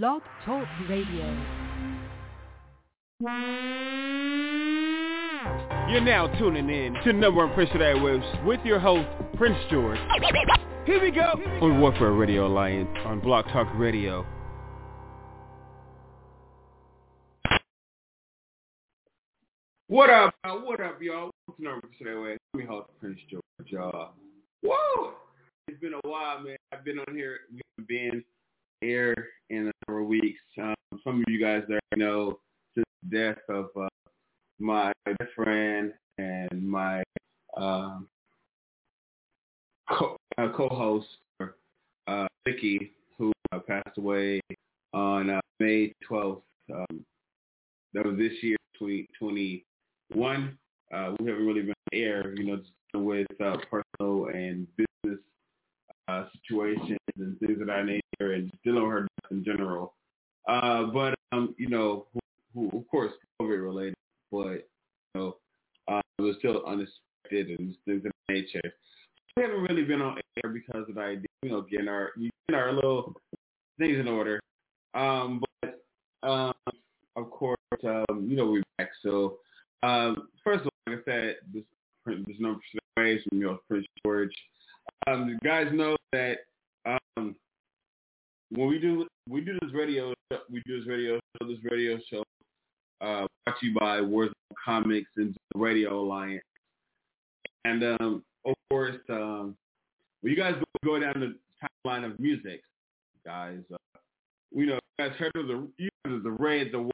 Blog Talk Radio. You're now tuning in to number one Prince of the Airwaves with your host, Prince George. Here we go on Warfare Radio Alliance on Blog Talk Radio. What up, y'all? What up, y'all? What's the number Prince of the Airwaves? Let me host Prince George, y'all. Whoa! It's been a while, man. I've been on here. We've been here in a number of weeks. Um, some of you guys there know the death of uh, my best friend and my um, co- uh, co-host, uh, Vicky, who uh, passed away on uh, May 12th. Um, that was this year, 2021. Uh, we haven't really been air, you know, with uh, personal and business uh, situations and things of that nature, and dealing with her in general. Uh, but um, you know, who, who, of course, COVID related, but you know, uh, it was still unexpected and things of that nature. We haven't really been on air because of the idea, you know, getting our getting our little things in order. Um, but um, of course, um, you know, we're back. So um, first of all, like I said, this this number ways from your Prince George. Um, you guys know that um, when we do we do this radio we do this radio show this radio show uh, brought to you by Warzone Comics and the Radio Alliance. And um, of course, um, when you guys go, go down the timeline of music, guys, uh, you know, you guys heard of the you know, the red, the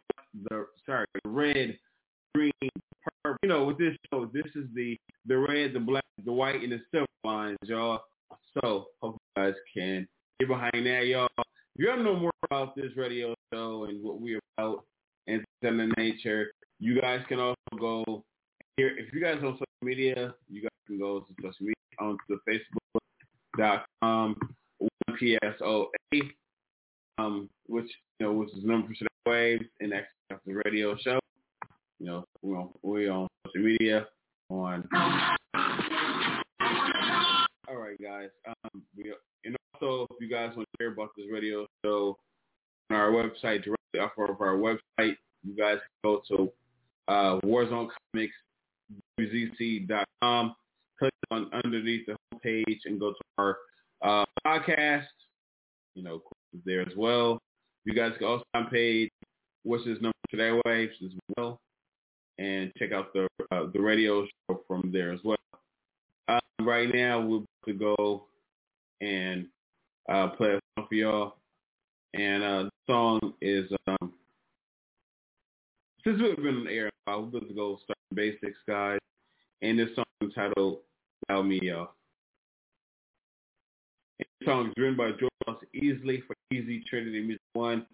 the sorry, the red, green, purple. You know, with this show, this is the the red, the black, the white, and the silver lines, y'all. So hope you guys can get behind that, y'all. If you to know more about this radio show and what we're about and things of the nature, you guys can also go here. If you guys on social media, you guys can go to social media onto the Facebook.com PSOA, um, which you know, which is number for the waves and that's the radio show. You know, we're on, we're on social media on. Right, guys. Um, we, and also, if you guys want to hear about this radio show on our website, directly off of our website, you guys go to uh, Warzone Comics, WZC.com, click on underneath the homepage and go to our uh, podcast. You know, there as well. You guys can also on page, what's his number today waves as well, and check out the uh, the radio show from there as well. Um, right now, we're to go and uh, play a song for y'all, and uh, the song is um, since we've been on the air, we're going to go start basics, guys, and this song is entitled "Allow Me, Y'all." The song is written by George Easley for Easy Trinity Music One,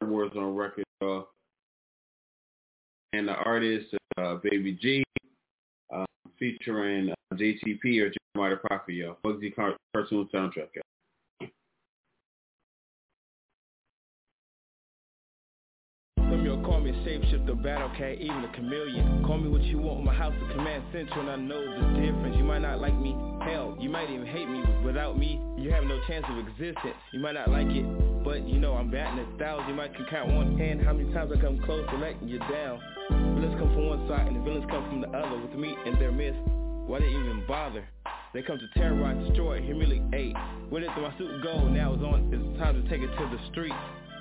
Four Words on Record, uh, and the artist uh, Baby G, uh, featuring uh, JTP or Jeremiah yo. Bugsy Car- cartoon soundtrack, y'all call me shapeshifter, battle cat, even a chameleon. Call me what you want, my house is command central, and I know the difference. You might not like me, hell, you might even hate me. Without me, you have no chance of existence. You might not like it, but you know I'm batting a thousand. You might can count one hand how many times I come close to letting you down. Villains come from one side and the villains come from the other. With me in their midst, why they even bother? They come to terrorize, destroy, humiliate. With it through my suit go, now it's on. It's time to take it to the street.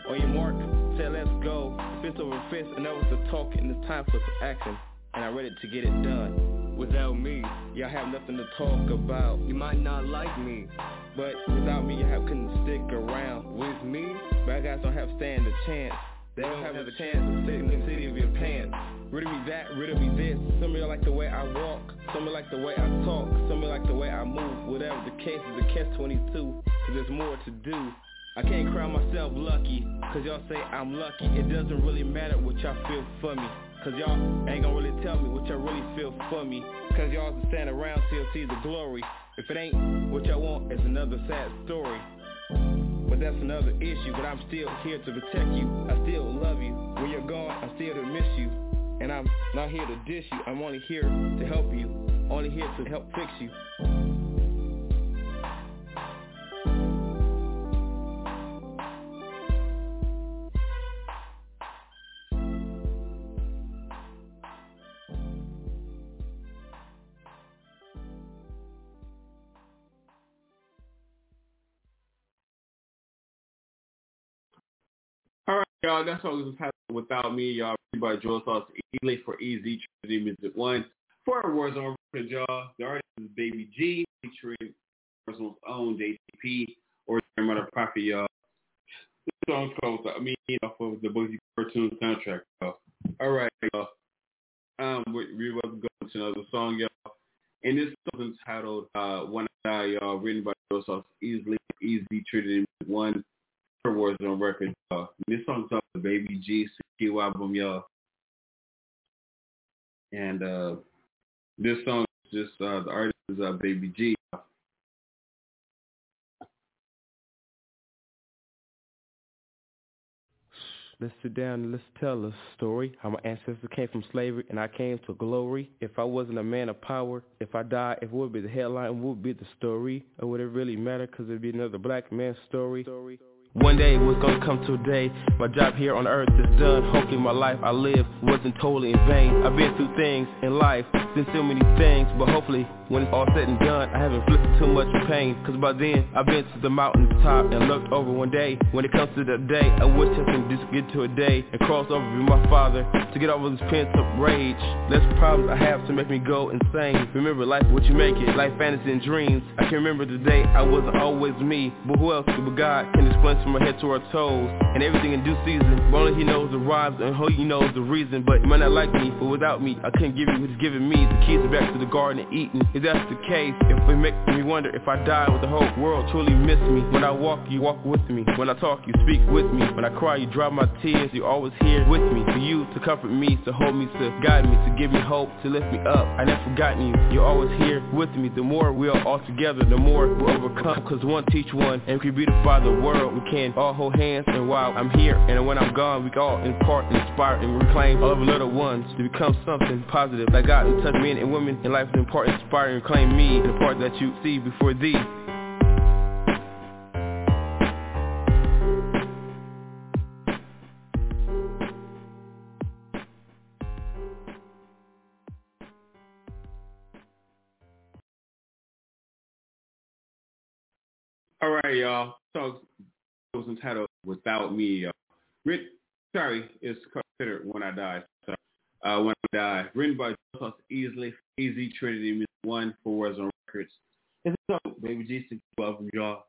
On your mark, say let's go. Fist over fist, and that was the talk, and it's time for some action. And I'm ready to get it done. Without me, y'all have nothing to talk about. You might not like me, but without me, y'all couldn't stick around. With me, bad guys don't have stand a chance. They don't have a chance to sit in the city of your pants. Rid of me that, rid of me this. Some of y'all like the way I walk. Some of y'all like the way I talk. Some of y'all like the way I move. Whatever the case is, a catch 22. Cause there's more to do. I can't cry myself lucky, cause y'all say I'm lucky. It doesn't really matter what y'all feel for me. Cause y'all ain't gonna really tell me what y'all really feel for me. Cause y'all just stand around till see the glory. If it ain't what y'all want, it's another sad story. But that's another issue, but I'm still here to protect you. I still love you. When you're gone, I'm still to miss you. And I'm not here to dish you. I'm only here to help you. Only here to help fix you. All right, y'all. That's all was happening without me, y'all. By Joel Sauce, Easy for Easy Trinity Music One. For awards on record, y'all. The artist is Baby G, featuring person's own JTP or Mother Prophet, y'all. This song's called I mean off of the Boogie cartoon soundtrack, y'all. All right, y'all. Um, we, we to go into another song, y'all. And this song is entitled uh, "When I Die," y'all, written by Joel Sauce, easily easy Trinity One. Awards on record, y'all. This song's off the Baby G CQ album, y'all. And uh, this song is just uh, the artist is uh, Baby G. Let's sit down and let's tell a story. How my ancestors came from slavery and I came to glory. If I wasn't a man of power, if I died, if it would be the headline, what would be the story? Or would it really matter? Cause it'd be another black man's story. story. One day was gonna come to a day. My job here on earth is done. Hopefully my life I live wasn't totally in vain. I've been through things in life, been so many things But hopefully when it's all said and done I haven't inflicted too much pain. Cause by then I've been to the mountain's top And looked over one day. When it comes to that day I wish I can just get to a day And cross over with my father To get over this pent up rage. Less problems I have to make me go insane. Remember life what you make it. Life fantasy and dreams. I can remember the day I wasn't always me But who else but God can explain from our head to our toes. And everything in due season but Only he knows the rhymes and who he knows the reason. But you might not like me, but without me I couldn't give you what he's giving me. The keys back to the garden of Eden. If that's the case, if it makes me wonder If I die, would the whole world truly miss me? When I walk, you walk with me. When I talk, you speak with me. When I cry, you dry my tears. You're always here with me. For you to comfort me, to hold me, to guide me To give me hope, to lift me up. I never forgotten you, you're always here with me. The more we are all together, the more we'll overcome. Cause one teach one, and we beautify the world. We can all hold hands and while I'm here. And when I'm gone we all impart, inspire and reclaim all of little ones to become something positive. Like God who touch men and women in life is important, inspire and claim me the part that you see before thee. All right, y'all. So was entitled "Without Me." Y'all. Writ, sorry, it's considered "When I Die." So, uh, "When I Die," written by Joseph Easily, Easy Trinity One for on Records. It's a baby G welcome y'all.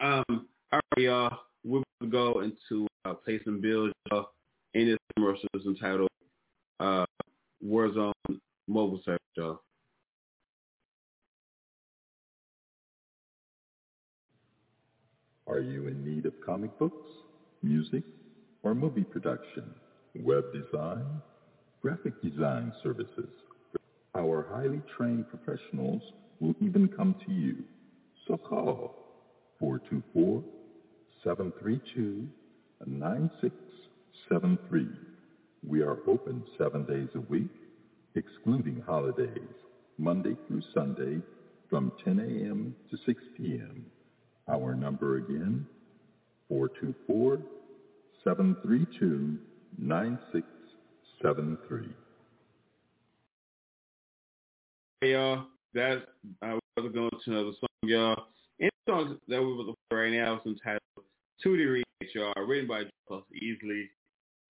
Um, all right, y'all. We're gonna go into uh, play some bills, y'all. And this commercial is entitled uh, Warzone Mobile Service, y'all. Are you in need of comic books, music, or movie production, web design, graphic design services? Our highly trained professionals will even come to you. So call 424-732-9673. We are open seven days a week, excluding holidays, Monday through Sunday from 10 a.m. to 6 p.m. Our number again, 424-732-9673. Hey y'all, that's I was going to another song, y'all. And the song that we're looking for right now is entitled "To the Remix," y'all, written by Joe Easily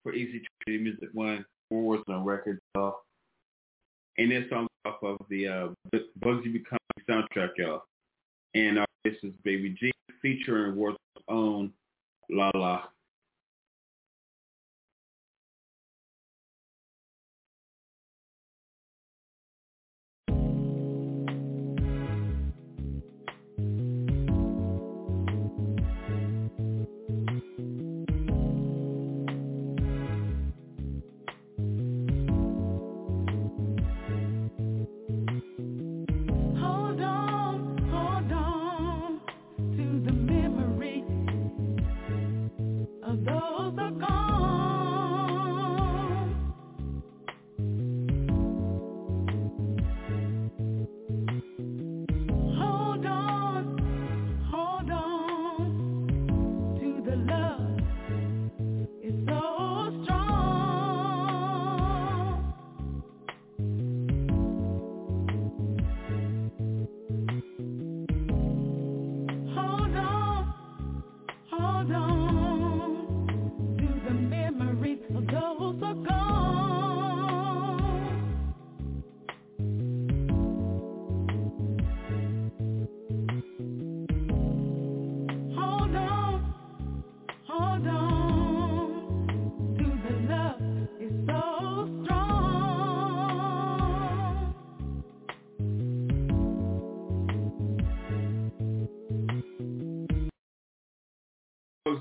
for Easy Trinity Music One, words on record, y'all. And this song off of the uh, Bugsy Becoming soundtrack, y'all. And uh, this is Baby G featuring Worth's own La La.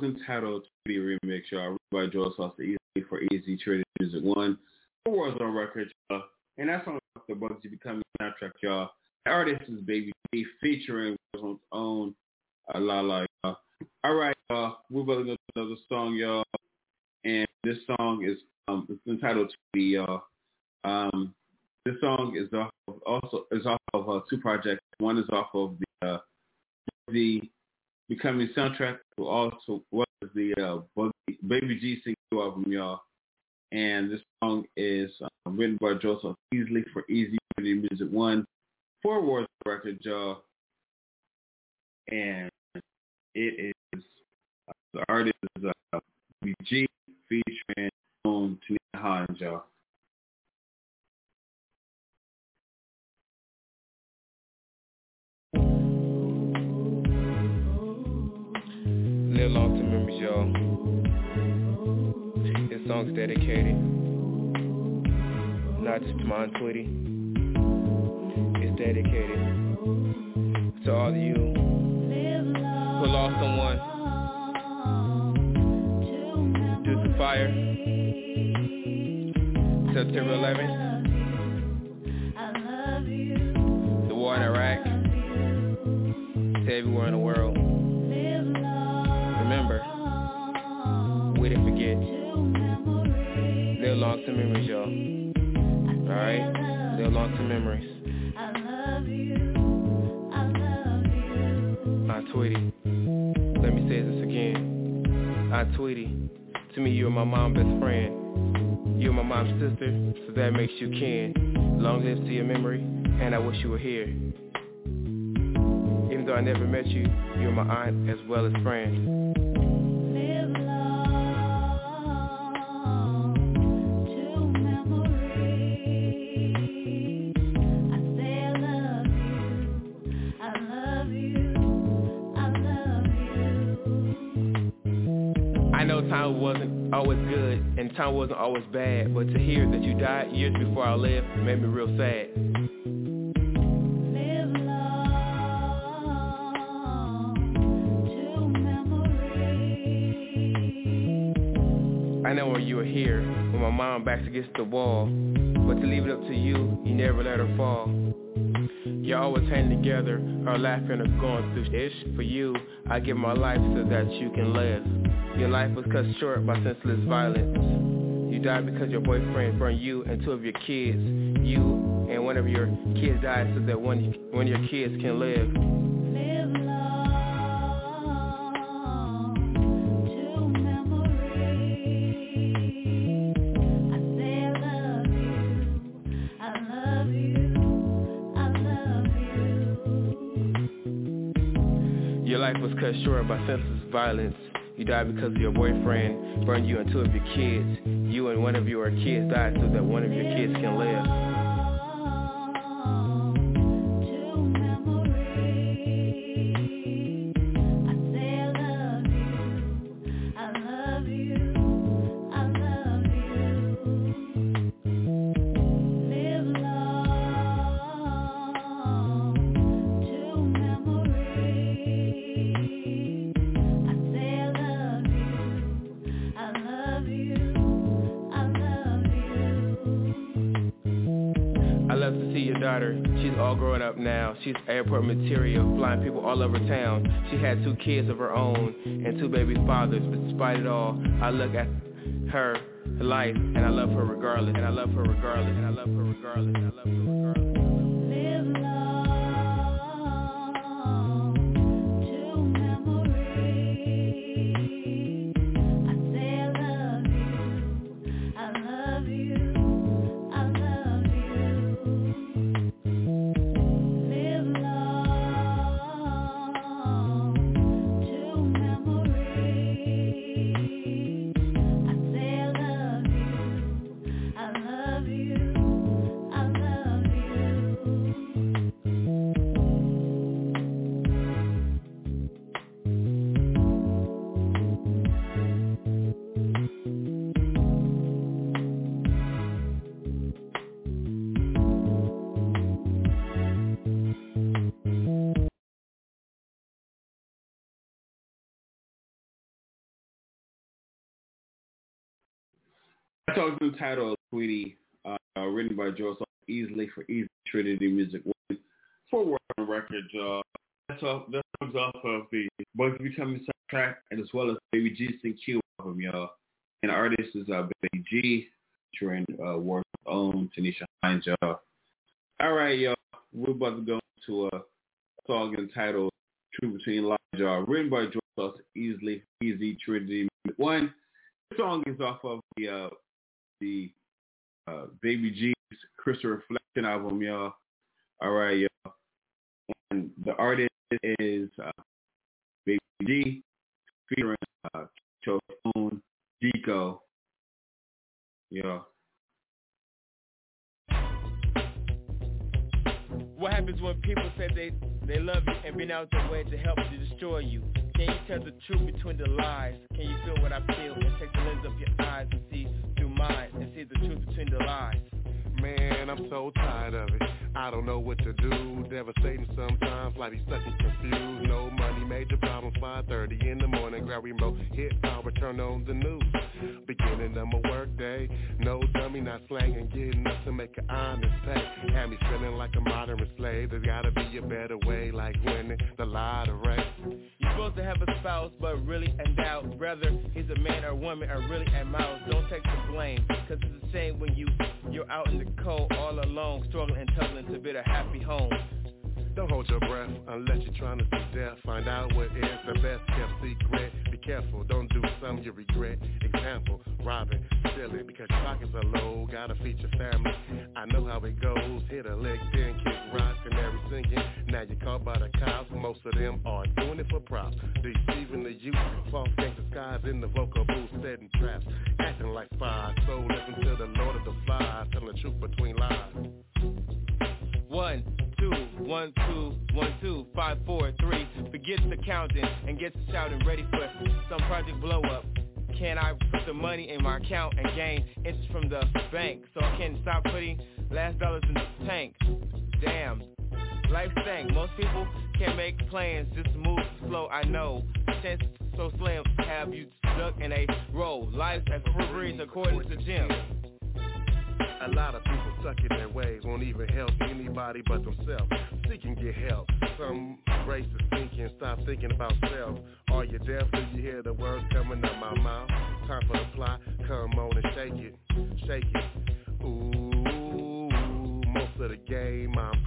Entitled Tweety Remix, y'all, by Joel Sauce Easy for Easy Trinity Music One. The Four on record, y'all. And that's on the Bugsy Becoming soundtrack, y'all. The artist is Baby G featuring his own uh, La La, y'all. All right, y'all. We're about to go to another song, y'all. And this song is um, it's entitled Tweety, y'all. Um, this song is off of, also is off of uh, two projects. One is off of the uh, the becoming soundtrack, but also was the uh, Baby G single album, y'all. And this song is uh, written by Joseph Easley for Easy Unity Music One, Four Wars record, y'all. And it is uh, the artist is uh, BG featuring on Tania Hines, y'all. Live long to memories, y'all. This song's dedicated not just to my Tweety. It's dedicated to all of you who lost someone due to fire. September 11th. The war in Iraq. To everywhere in the world. Didn't forget. Live long to memories, y'all. Alright? Live long to memories. I Tweety. Let me say this again. I Tweety. To me, you're my mom's best friend. You're my mom's sister, so that makes you kin. Long live to your memory, and I wish you were here. Even though I never met you, you're my aunt as well as friend. I know time wasn't always good and time wasn't always bad, but to hear that you died years before I lived made me real sad. I know when you were here, when my mom backs against the wall, but to leave it up to you, you never let her fall. You're always hanging together, or laughing or going through ish. For you, I give my life so that you can live. Your life was cut short by senseless violence. You died because your boyfriend burned you and two of your kids. You and one of your kids died so that one, one of your kids can live. By senseless violence. You die because of your boyfriend burned you and two of your kids. You and one of your kids died so that one of your kids can live. Airport material, flying people all over town. She had two kids of her own and two baby fathers. But despite it all, I look at her life and I love her regardless. And I love her regardless. And I love her regardless. And I love her regardless. Song's entitled Sweetie, uh, written by Joe Easily for Easy Trinity Music. One for World on Record, y'all. That's off, that song's off of the Boys Becoming soundtrack and as well as Baby G's and Q album, y'all. And artist is uh, Baby G, featuring uh, War's own Tanisha Hines, y'all. All right, y'all. We're about to go to a song entitled True Between Lies, y'all. Written by George Easily Easy Trinity. One, the song is off of the uh, the uh, Baby G's Crystal Reflection album, y'all. All right, y'all. And the artist is uh, Baby G, featuring uh, Phone, Deco. Yeah. What happens when people say they, they love you and been out their way to help to destroy you? Can you tell the truth between the lies? Can you feel what I feel and take the lens of your eyes and see mine and see the truth between the lies? Man, I'm so tired of it. I don't know what to do. Devastating sometimes, like he's stuck and confused. No money, major problems. 5:30 in the morning, grab remote, hit power, turn on the news. Beginning of my work day, no dummy, not slanging, getting up to make an honest pay. Had me feeling like a modern slave. There's gotta be a better way, like winning the lottery. You're supposed to have a spouse, but really in doubt. Whether he's a man or woman, or really a mouse. Don't take the blame, cause it's a shame when you you're out in the cold all alone, struggling and tumbling to build a happy home. Don't hold your breath unless you're trying to see death. Find out what is the best kept secret. Be careful, don't do something you regret. Example, robbing, stealing because your pockets are low. Gotta feed your family. I know how it goes. Hit a lick, then kick rocks, canary singing. Now you're caught by the cops. Most of them are doing it for props. Deceiving the youth, false gangster skies in the vocal booth, setting traps, acting like spies. So listen to the Lord of the Flies, telling the truth between lies. One, two, one, two, one, two, five, four, three. Forget the counting and get to shouting, ready for some project blow up. Can I put the money in my account and gain interest from the bank so I can stop putting last dollars in the tank? Damn, life stank. Most people can't make plans, just move slow. I know. Chance so slim, have you stuck in a row? Life as free according to Jim. A lot of people stuck in their ways won't even help anybody but themselves. Seek and get help. Some racist thinking, stop thinking about self. Are you deaf? when you hear the words coming out my mouth? Time for the plot. Come on and shake it, shake it. Ooh, most of the game I'm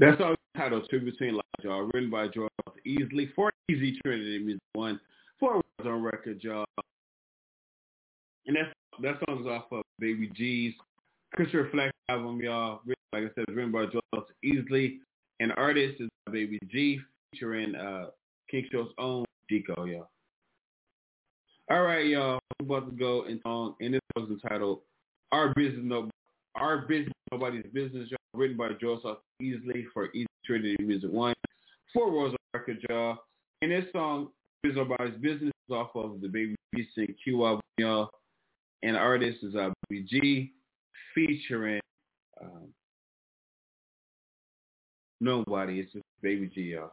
That song is titled Two Between Lives, y'all. Written by George Easley for Easy Trinity Music One. Four on record, y'all. And that that song is off of Baby G's Christian Reflect album, y'all. Like I said, written by George Easley And artist is Baby G featuring uh, King Show's own Deco, y'all. All right, y'all. We're about to go in song, and this song is entitled "Our Business No Our Business Nobody's Business." Y'all, written by Joe Sauce Easily for Easy Trinity Music One, words on record, y'all. And this song is his business off of the Baby Sing Q album, y'all. And the artist is uh, Baby G featuring um, nobody. It's just Baby G, y'all.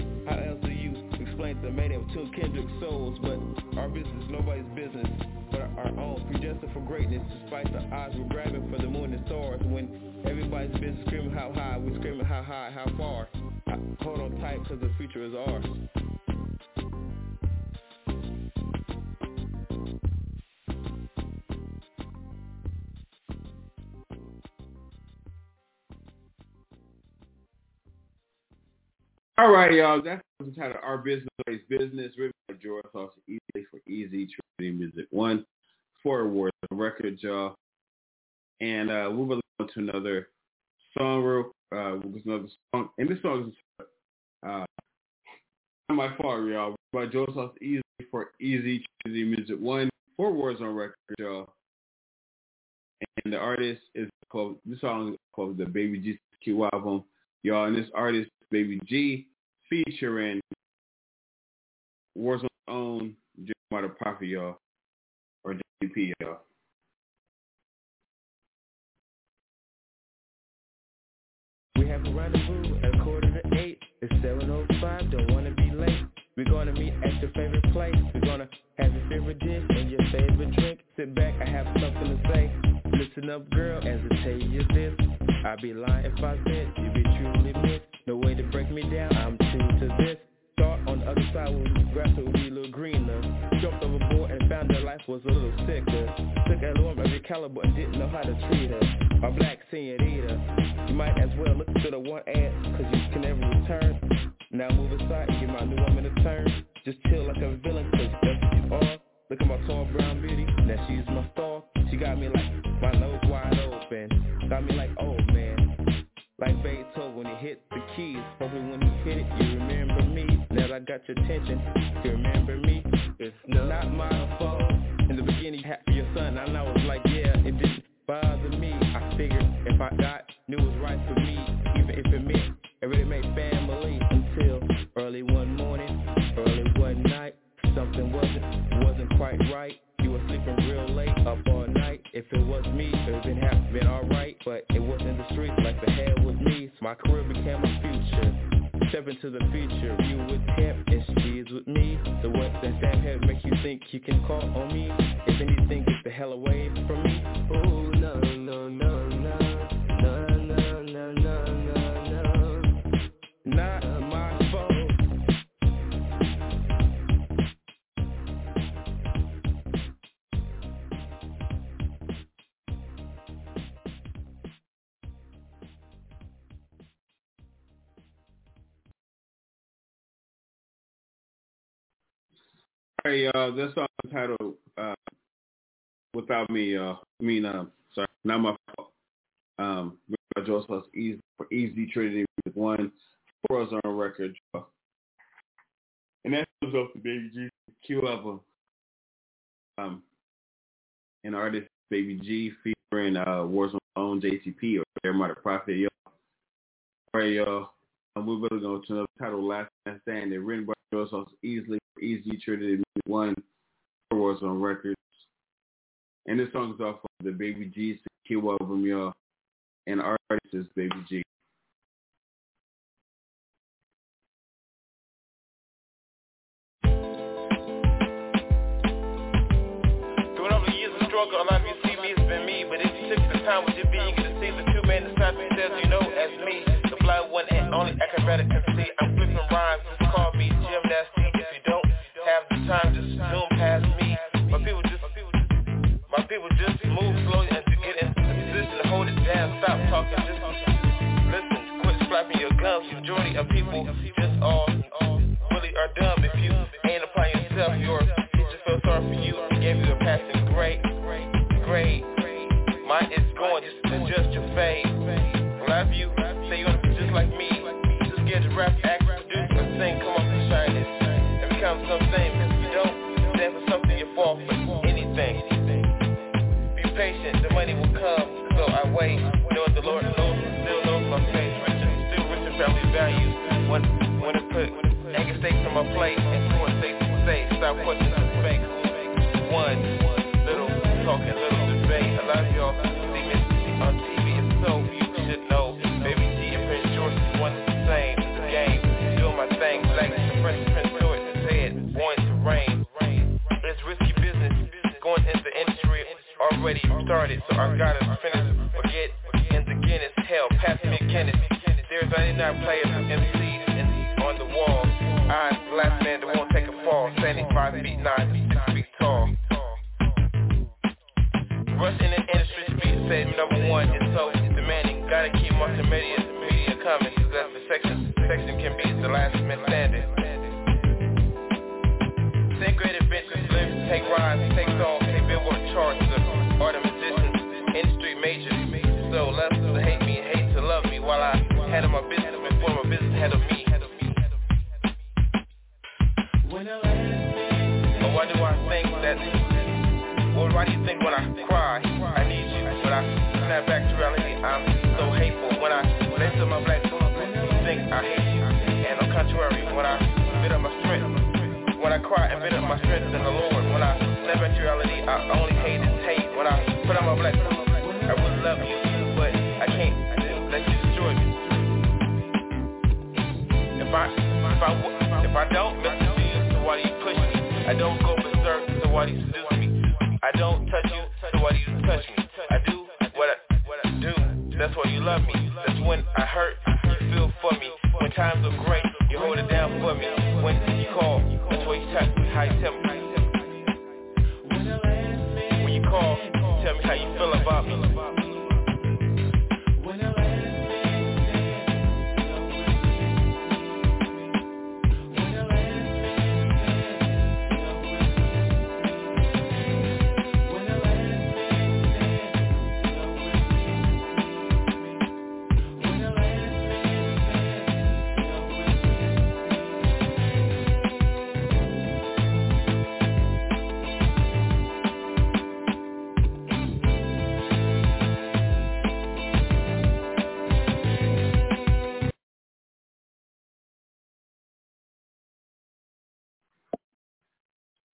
How else do you explain the mating of two kindred souls? But our business is nobody's business but our own. Predestined for greatness despite the odds we're grabbing for the moon and stars. When everybody's business screaming how high, we're screaming how high, how far. Hold on tight cause the future is ours. All right, y'all. That's the title Our Business Place Business, written by George Sauce Easy for Easy Trinity Music One. Four awards on record, y'all. And uh, to go to another song, real, uh, another song. And this song is uh, my fault, y'all. By Sauce Easy for Easy Trinity Music One. Four awards on record, y'all. And the artist is called, this song is called the Baby G Q album, y'all. And this artist, Baby G, featuring Warzone's own Jeremiah the y'all, or JP, y'all. We have a rendezvous at quarter to eight. It's 7.05, don't want to be late. We're to meet at your favorite place. We're to have your favorite dish and your favorite drink. Sit back, I have something to say. Listen up, girl, as I tell you this. I'd be lying if I said you'd be missed. No way to break me down, I'm true to this. Start on the other side where the grass will be a little greener. Jumped overboard and found that life was a little sicker. Took a of your caliber and didn't know how to treat her. A black senorita. You might as well look to the one ad, cause you can never return. Now move aside and give my new woman a turn. Just chill like a villain, cause that's what you are. Look at my tall brown beauty, now she's my star. She got me like my nose wide open. Got me like, oh. Like Beethoven when he hit the keys. Hopefully when he hit it, you remember me. Now that I got your attention, you remember me. It's not my fault. In the beginning, happy your son. And I was like, yeah, it didn't bother me. I figured if I got, knew it was right for me. Even if it meant everyday made family. This song titled uh, "Without Me," y'all. I mean, um, sorry, not my fault. Um, by Joe Sauce Easy for Easy Trinity with one for us on record. And that comes off the Baby G Q album. Um, and artist Baby G featuring uh, Warzone's own JTP or Jeremiah the Prophet, y'all. All right, y'all. We're going to another title, Last Man Standing, written by Joe Sauce Easily Easy Trinity one four us on records. And this song is off of the Baby G's Q album, y'all. And our artist is Baby G. Through all the years of struggle, you better concede. I'm flipping rhymes, just call me Jim Nasty If you don't have the time, just zoom past me. My people just, my people just move. And contrary, when I bit up my strength, when I cry and bit up my strength in the Lord, when I back reality, I only hate and hate. When I put on my black I would love you, but I can't let you destroy me. If I, if I, if I don't listen to why do you push me? I don't go berserk, so why do you seduce me? I don't touch you, so why do you touch me? I do what I, what I do, that's why you love me. That's when I hurt, you feel for me. When times are great, hold it down for me. When you call, that's why you touch me, how you tell me. When you call, tell me how you feel about me.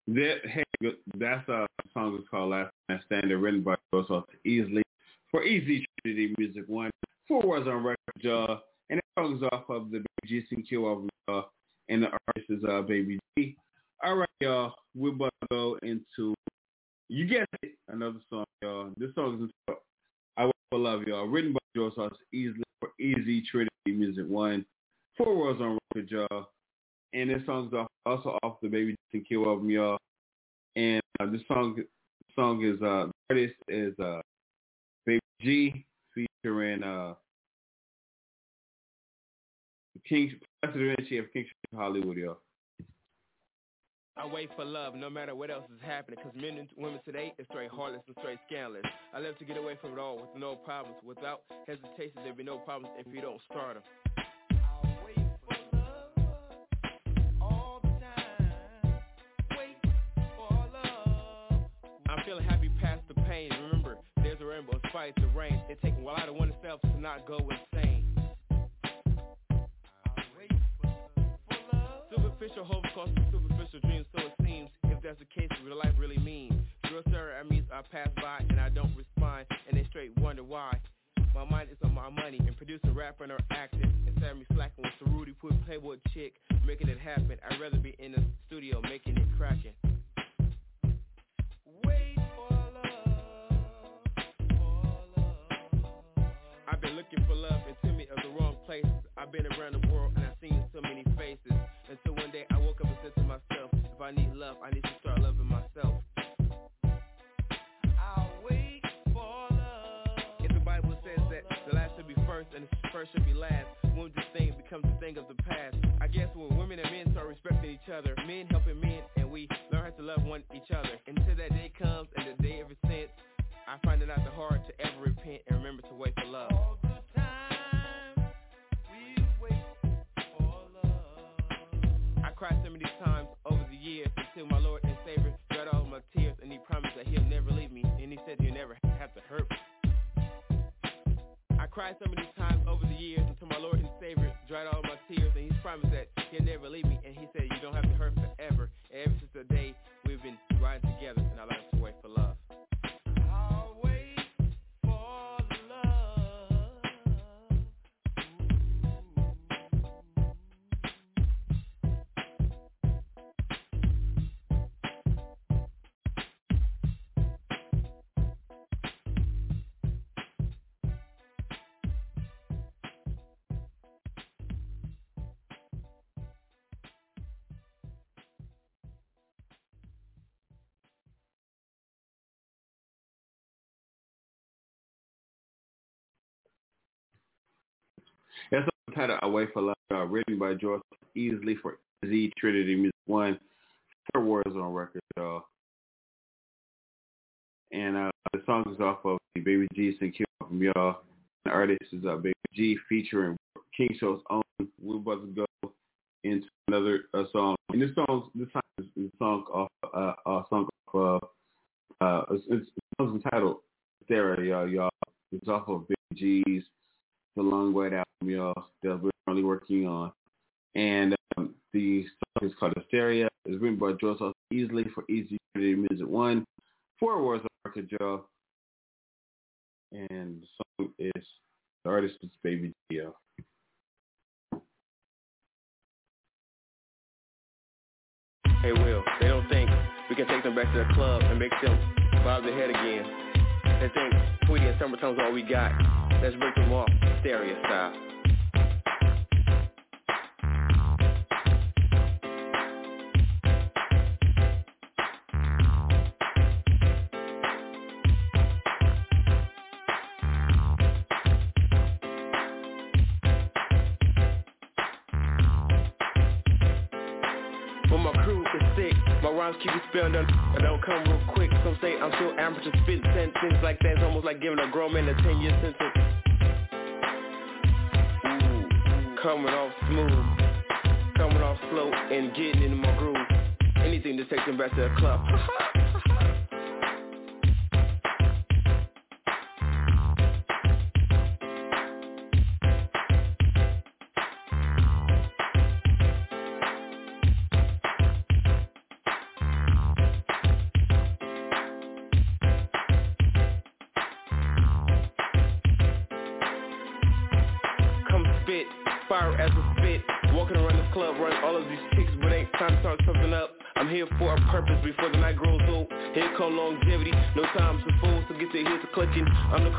That, hey, that's a song is called Last Man Standing, written by Joseph Easily for Easy Trinity Music One. Four words on record, y'all. And that song is off of the Baby G Q of uh, and the artist is uh, Baby G. All right, y'all. We're about to go into, you guessed it, another song, y'all. This song is called I Will Love, y'all. Written by Joseph Easily for Easy Trinity Music One. Four words on record, y'all. And this song's also off the Baby G Q album, y'all. And uh, this song song is uh the artist is uh Baby G featuring uh King President of King Hollywood, y'all. I wait for love no matter what else is happening Cause men and women today is straight heartless and straight scandalous I love to get away from it all with no problems Without hesitation there'd be no problems if you don't start them feeling happy past the pain. Remember, there's a rainbow, it's fights the rain. It takes a while out of oneself to not go insane. Superficial hope costs superficial dreams, so it seems. If that's the case, real life really means. Real sir, I mean I pass by and I don't respond, and they straight wonder why. My mind is on my money and producing, rapping, or acting. Of me slacking with the Rudy put Playboy chick, making it happen. I'd rather be in the studio making it cracking. I've been looking for love in too many of the wrong places. I've been around the world and I've seen so many faces. Until one day I woke up and said to myself, if I need love, I need to start loving myself. I'll wait for love. If the Bible says that the last should be first first and the first should be last. When this thing becomes a thing of the past. I guess when women and men start respecting each other, men helping men, and we learn how to love one each other. Until that day comes and the day ever since, I find it not the hard to ever repent and remember to wait for love. All the time we wait for love. I cried so many times over the years until my Lord and Savior dried all my tears and he promised that he'll never leave me and he said he'll never have to hurt me. I cried so many times over the years until my Title Away for Love, uh, written by George Easley for Z Trinity Music One. Four words on record, y'all. And uh, the song is off of Baby G Secure from y'all. The artist is uh, Baby G featuring King Show's own. We're about to go into another uh, song. And this song, this time is is song off, uh, a song off, uh, uh, it's, it's, entitled Stereo, y'all, y'all. It's off of Baby G's The Long White Album, y'all, that we're currently working on. And um, the song is called Hysteria. It's written by Austin Easley for Easy Music One. for on record, y'all. And the song is, the artist is Baby G, y'all. Hey Will, they don't think we can take them back to the club and make them bob their head again. They think Tweety and Summertime's all we got. Let's break them off, stereo style. Rhymes keep you spelling done. I don't come real quick. Some say I'm still amateur spitting sentences like that. It's almost like giving a grown man a 10 year sentence. Ooh, coming off smooth, coming off slow and getting into my groove. Anything to take them back to the club. I'm the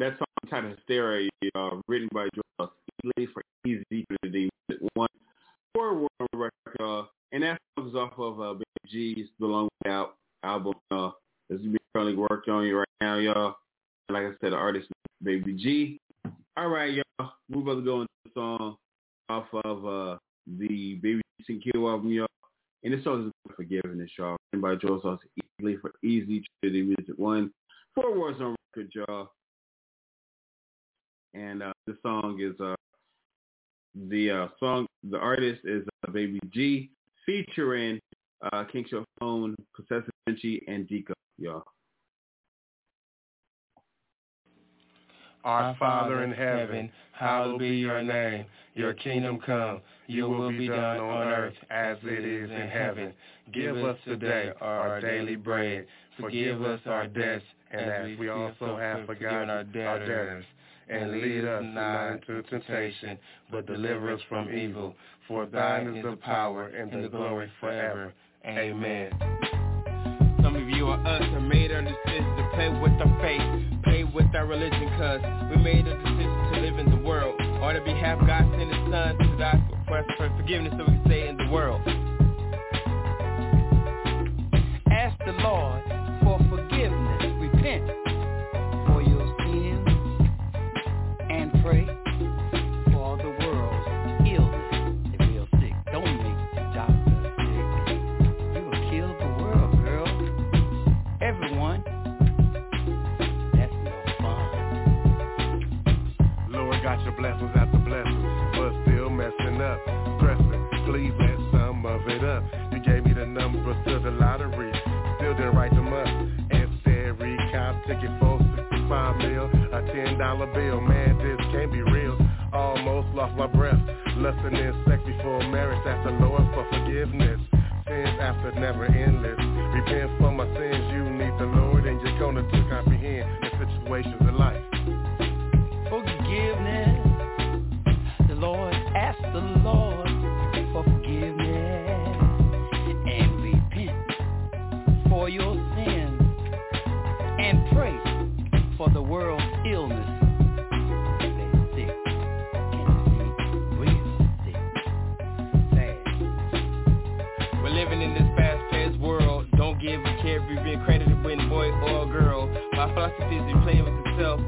that song titled Hysteria, uh, written by Joel Ely for Easy Community One. Four one record, uh, and that song is off of uh, Baby G's The Long Way Out album. Uh, that's being currently worked on you right now, y'all. Like I said, the artist is Baby G. All right, y'all. We're about to go into the song off of uh, the Baby G Kill album, y'all. And this song is Forgiveness, y'all. Written by Joel Sauce Ely for Easy Trinity Music One. Four words on record, y'all. And uh, the song is uh, the uh, song. The artist is uh, Baby G, featuring uh, King Show Phone, Possessive Vinci, and Deco, y'all. Our Father in heaven, hallowed be your name. Your kingdom come. Your will be done on earth as it is in heaven. Give us today our daily bread. Forgive us our debts, and as we also have forgiven our debtors. And lead us not into temptation, but deliver us from evil. For thine is the power and the glory forever. Amen. Some of you are us and made our decision to play with our faith, play with our religion, cause we made a decision to live in the world. On our behalf, God sent His Son to die for us for forgiveness so we can stay in the world. Ask the Lord for forgiveness. Repent blessings after blessings, but still messing up, stressing. Please let some of it up. You gave me the numbers to the lottery, still didn't write them up. Instead, recount ticket for 65 mil, a ten dollar bill. Man, this can't be real. Almost lost my breath, lusting in sex before marriage. Ask the Lord for forgiveness. Sins after never endless. Repent for my sins. You need the Lord, and you're gonna to comprehend the situations in life. Forgiveness. The Lord, forgiveness and repent for your sins and pray for the world's illness. We're living in this fast-paced world. Don't give a care if you've credited with boy or girl. My philosophy is you playing with yourself.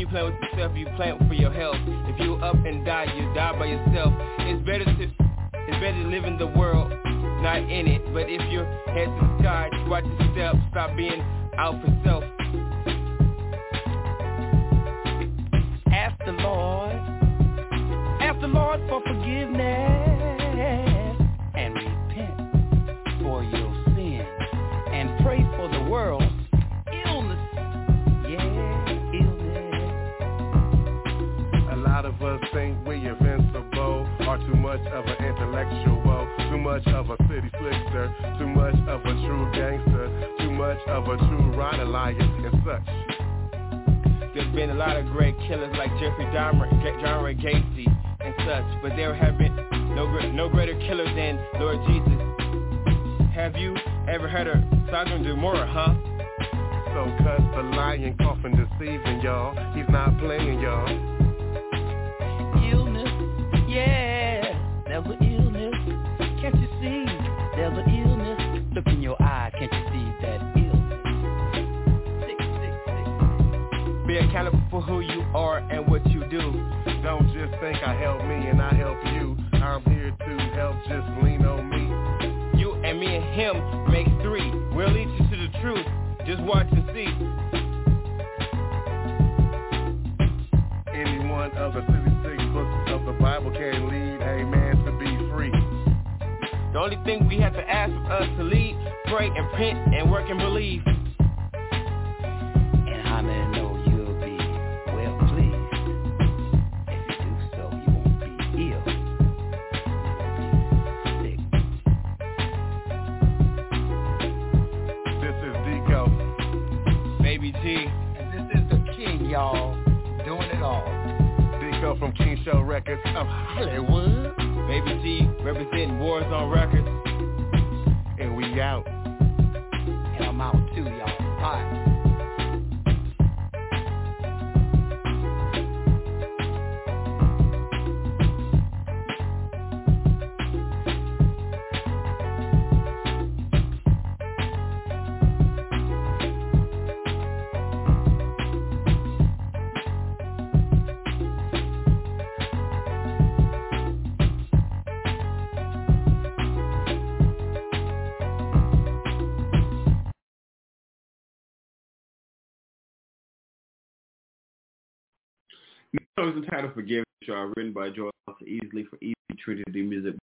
You playing with yourself, you playing for your health. If you up and die, you die by yourself. It's better to it's better to live in the world, not in it. But if your head to the sky, watch your step, stop being out for self. Ask the Lord, ask the Lord for forgiveness much of an intellectual, too much of a city slicker, too much of a true gangster, too much of a true rider liar and such. There's been a lot of great killers like Jeffrey Dahmer, John Ray Gacy, and such, but there have been no no greater killers than Lord Jesus. Have you ever heard of Sodom and Gomorrah, huh? So cut the lying, coughing, deceiving y'all. He's not playing y'all. Illness, yeah, there's an illness. Can't you see? There's an illness. Look in your eye, can't you see that illness? Sick, sick, sick. Be accountable for who you are and what you do. Don't just think I help me and I help you. I'm here to help, just lean on me. You and me and him make three. We'll lead you to the truth. Just watch and see. Any one of the 66 books of the Bible can lead a man to be free. The only thing we have to ask of us to lead, pray, and repent, and work and believe. Deco from King Show Records of Hollywood. Baby G representing Warzone Records. And we out. And I'm out too, y'all. Bye. Song is entitled Forgiveness, y'all, written by Joel Easley for Easy Trinity Music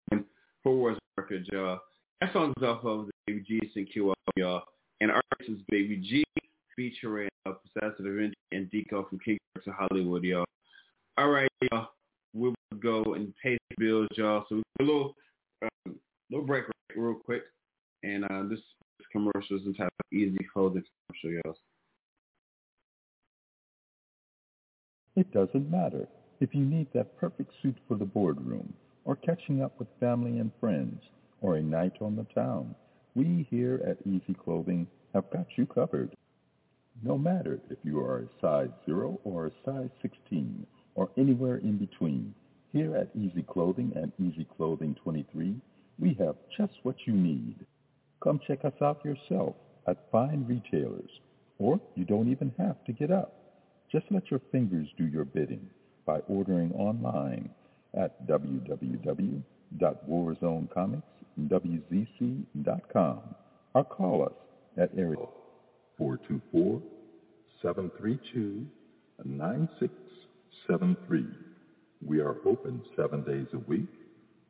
for Wars Records, y'all. That song is off of the Baby G CQ y'all. And artist is Baby G featuring uh, Da Vinci and Deco from King to Hollywood, y'all. All right, y'all. We'll go and pay the bills, y'all. So a little, um, little break real quick. And uh, this, this commercial is entitled Easy Clothing Commercial, y'all. It doesn't matter if you need that perfect suit for the boardroom or catching up with family and friends or a night on the town. We here at Easy Clothing have got you covered. No matter if you are a size 0 or a size 16 or anywhere in between, here at Easy Clothing and Easy Clothing 23, we have just what you need. Come check us out yourself at fine retailers, or you don't even have to get up. Just let your fingers do your bidding by ordering online at www.warzonecomicswzc.com or call us at area 424-732-9673. We are open seven days a week,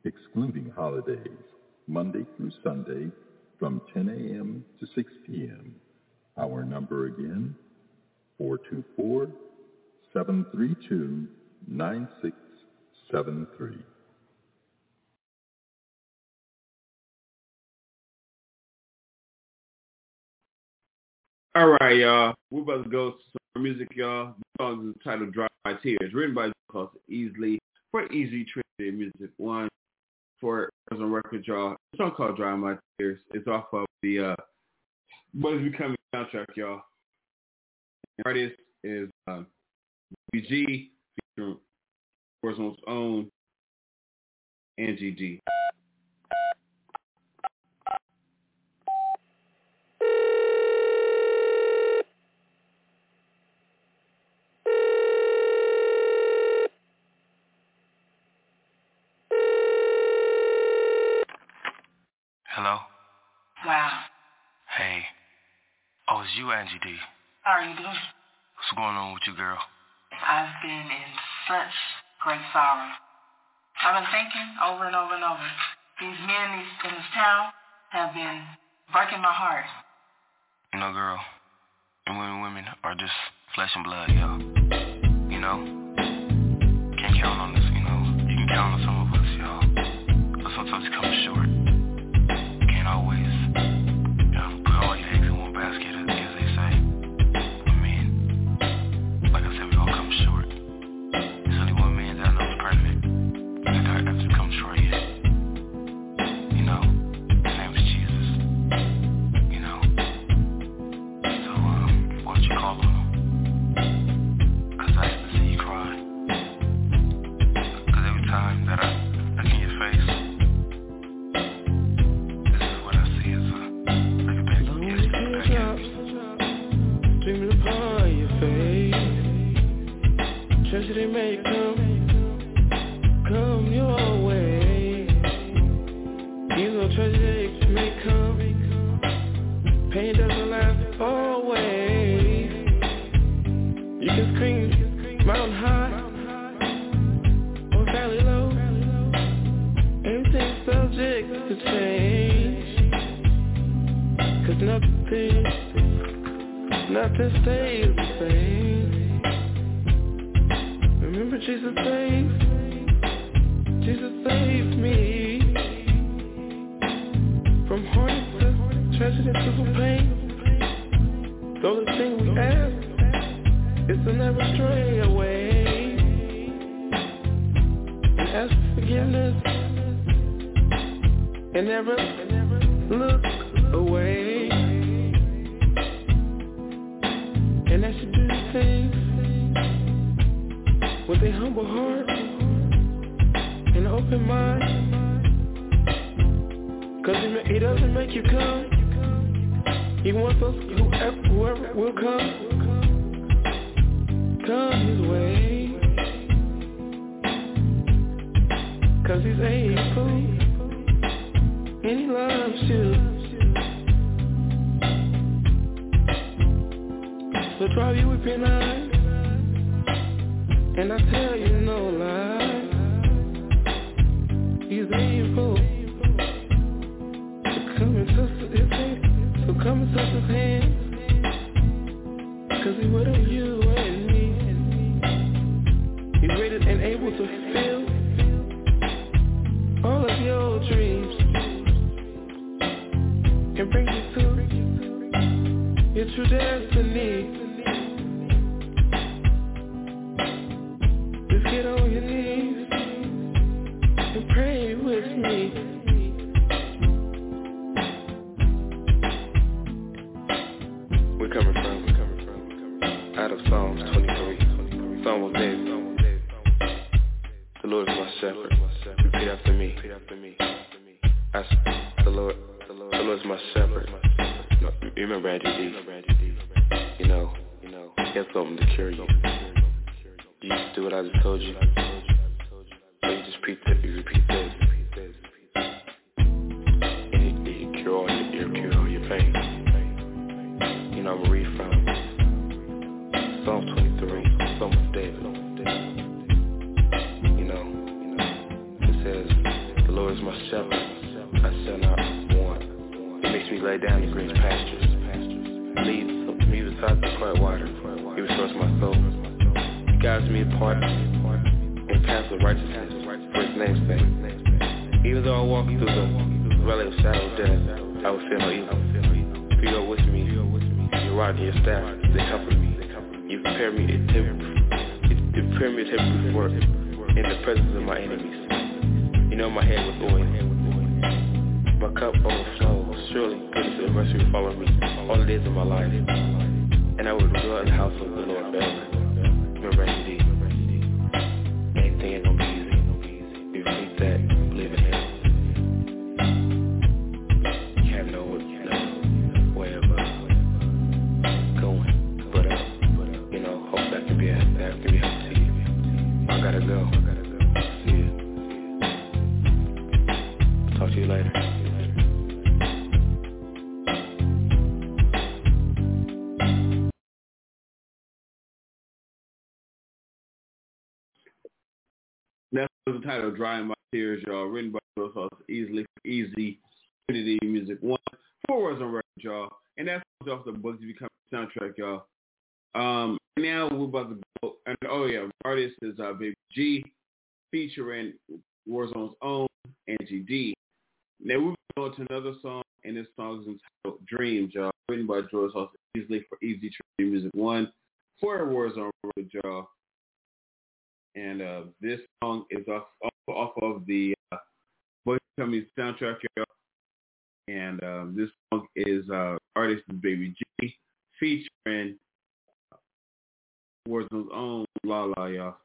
excluding holidays, Monday through Sunday from 10 a.m. to 6 p.m. Our number again, 424-732-9673. All right, y'all. We're about to go to some music, y'all. The song is titled Dry My Tears, written by Joel Easley for Easy Trinity Music One for on record, y'all. The song called Dry My Tears. It's off of the uh, what is becoming soundtrack, y'all. The artist is uh, BG featuring Warzone's own Angie G. Hello? Wow. Hey. Oh, it's you, Angie D. How are you doing? What's going on with you, girl? I've been in such great sorrow. I've been thinking over and over and over. These men in, this town have been breaking my heart. You know, girl, and women, women are just flesh and blood, yo. You know? Can't count on this, you know? You can count on some and he loves you. So dry your weeping eyes And I tell you no lie. He's able to come and touch his hand. So come and touch his hand. Cause he with you and me. He's ready and able to your dreams and bring you to your true destiny. Just get on your knees and pray with me. Rod and staff, they comfort me. You prepare me a table, you prepare me a table before in the presence of my enemies. You know my head with oil. My cup overflows. Surely goodness and mercy will follow me all the days of my life. And I will dwell in the house of the Lord forever. Remember indeed. Was the title, Drying My Tears, y'all. Written by Joe Sauce, Easley easy Unity Music One. Four words on record, y'all. And that's off the Bugsy Become soundtrack, y'all. Um, now we're about to go, and oh yeah, artist is uh, Baby G, featuring Warzone's own Angie D. Now we're going to another song, and this song is entitled Dreams, y'all. Written by George Sauce, Easley for Easy Trade Music One. Four words on record, y'all and uh, this song is off off, of the uh, Boy Coming soundtrack. And um, this song is uh, artist is Baby G featuring Warzone's own La La, y'all.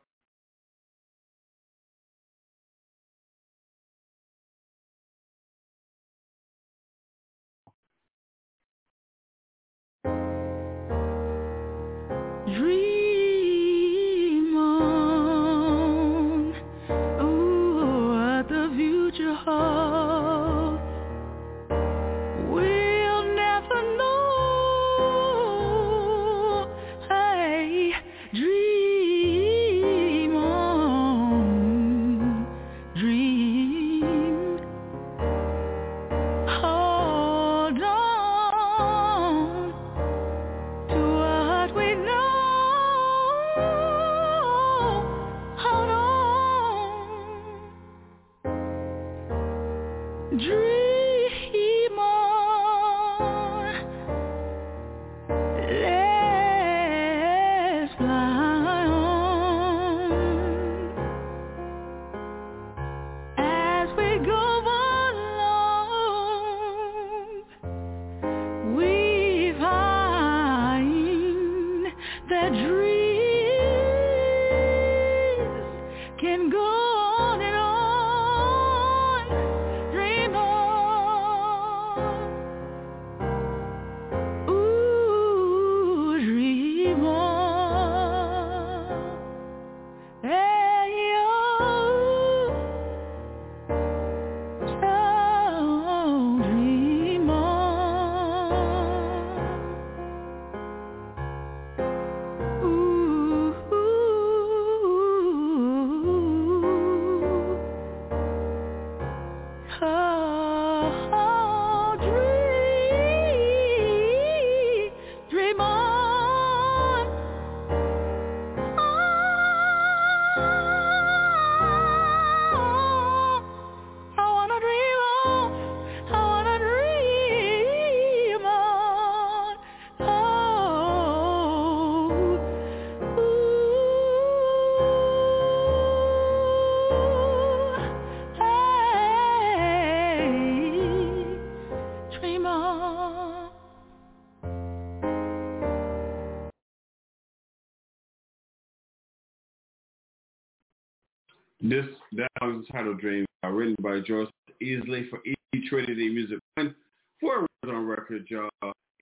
This that was the title Dream, written by George Easley for E Trinity Music One for on record, y'all.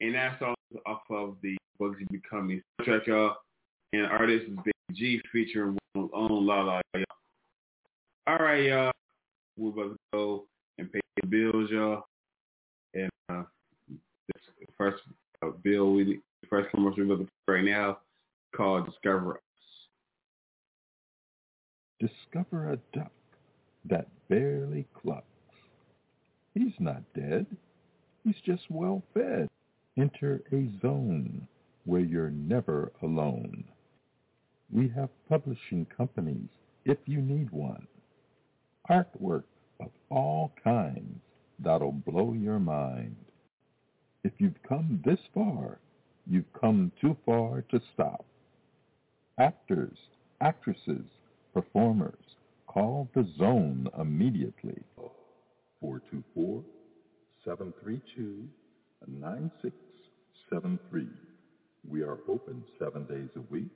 And that's all off of the Bugsy Becoming soundtrack, y'all. And artist is Big G featuring on La La, y'all. All right, y'all. We're about to go and pay the bills, y'all. And uh, this first uh, bill, we first commercial we're about to right now called Discover Us. Discover a duck that barely clucks. He's not dead. He's just well fed. Enter a zone where you're never alone. We have publishing companies if you need one. Artwork of all kinds that'll blow your mind. If you've come this far, you've come too far to stop. Actors, actresses, performers, call the zone immediately. 424-732-9673. We are open seven days a week,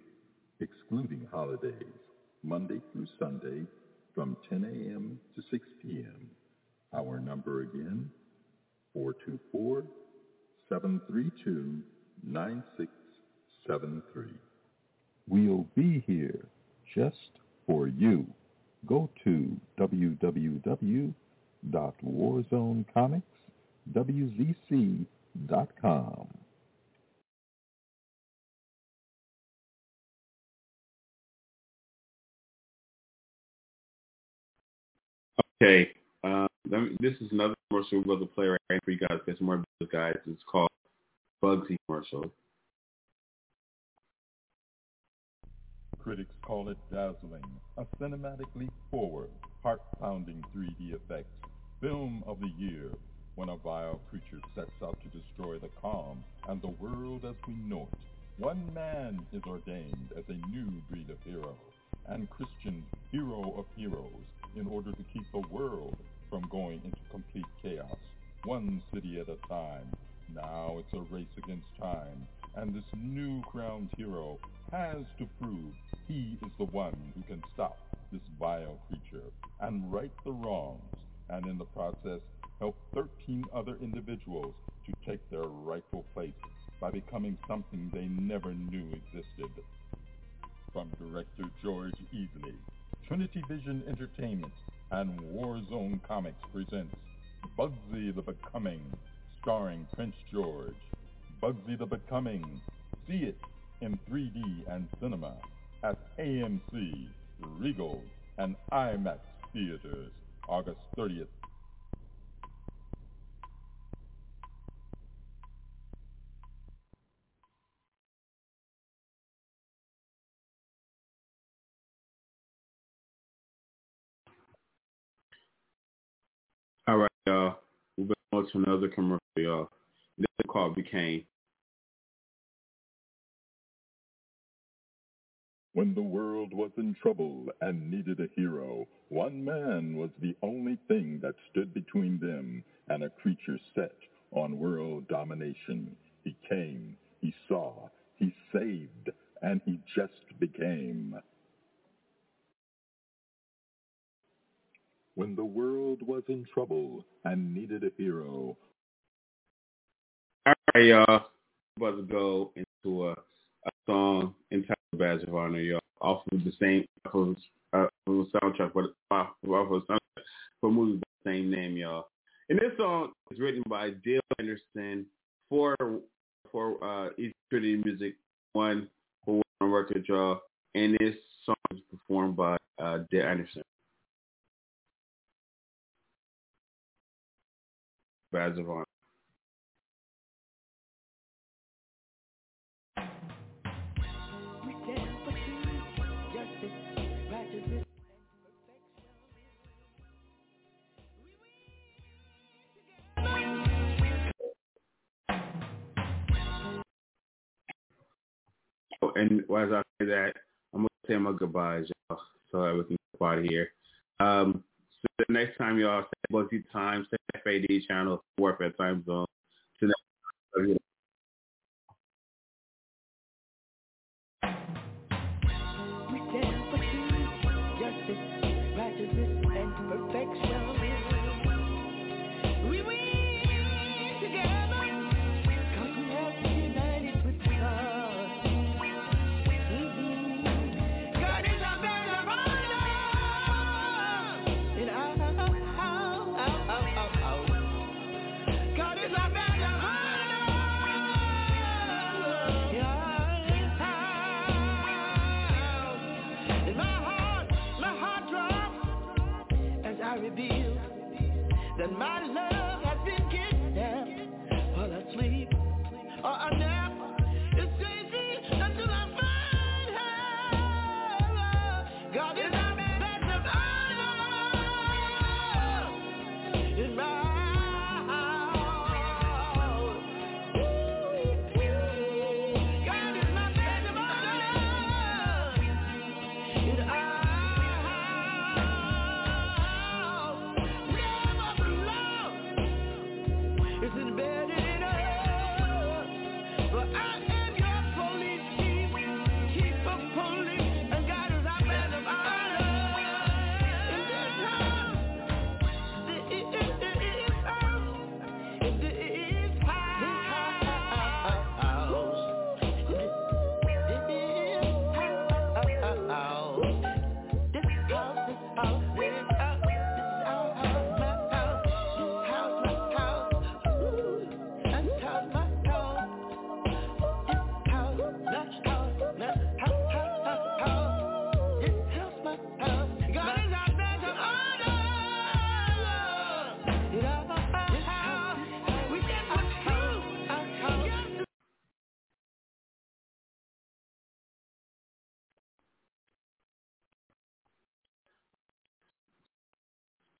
excluding holidays, Monday through Sunday from 10 a.m. to 6 p.m. Our number again, 424-732-9673. We'll be here just for you. Go to www.warzonecomicswzc.com. Okay, uh, this is another commercial we're going to play right for you guys. Get some more guys. It's called Bugsy commercial. Critics call it dazzling, a cinematically forward, heart-pounding 3D effect, film of the year, when a vile creature sets out to destroy the calm and the world as we know it. One man is ordained as a new breed of hero, and Christian hero of heroes, in order to keep the world from going into complete chaos, one city at a time. Now it's a race against time, and this new crowned hero has to prove he is the one who can stop this vile creature and right the wrongs, and in the process help 13 other individuals to take their rightful place by becoming something they never knew existed. From director George Easley, Trinity Vision Entertainment and Warzone Comics presents Bugsy the Becoming, starring Prince George. Bugsy the Becoming. See it in 3D and cinema at AMC, Regal, and IMAX theaters, August 30th. All right, y'all. We're going to another commercial, y'all. This is called Became. When the world was in trouble and needed a hero, one man was the only thing that stood between them and a creature set on world domination. He came, he saw, he saved, and he just became. When the world was in trouble and needed a hero, All right, y'all. We're about to go into a, a song entitled Badge of Honor, y'all. Off of the same off of, uh, soundtrack, but off of soundtrack for movie the same name, y'all. And this song is written by Dale Anderson for for uh, East Trinity Music One for one record, y'all. And this song is performed by uh, Dale Anderson. Badge of Honor. And as I say that, I'm gonna say my goodbyes, y'all, so that we can get out of here. Um, so the next time y'all say Bugsy Time, say FAD channel, Warfare Time Zone. So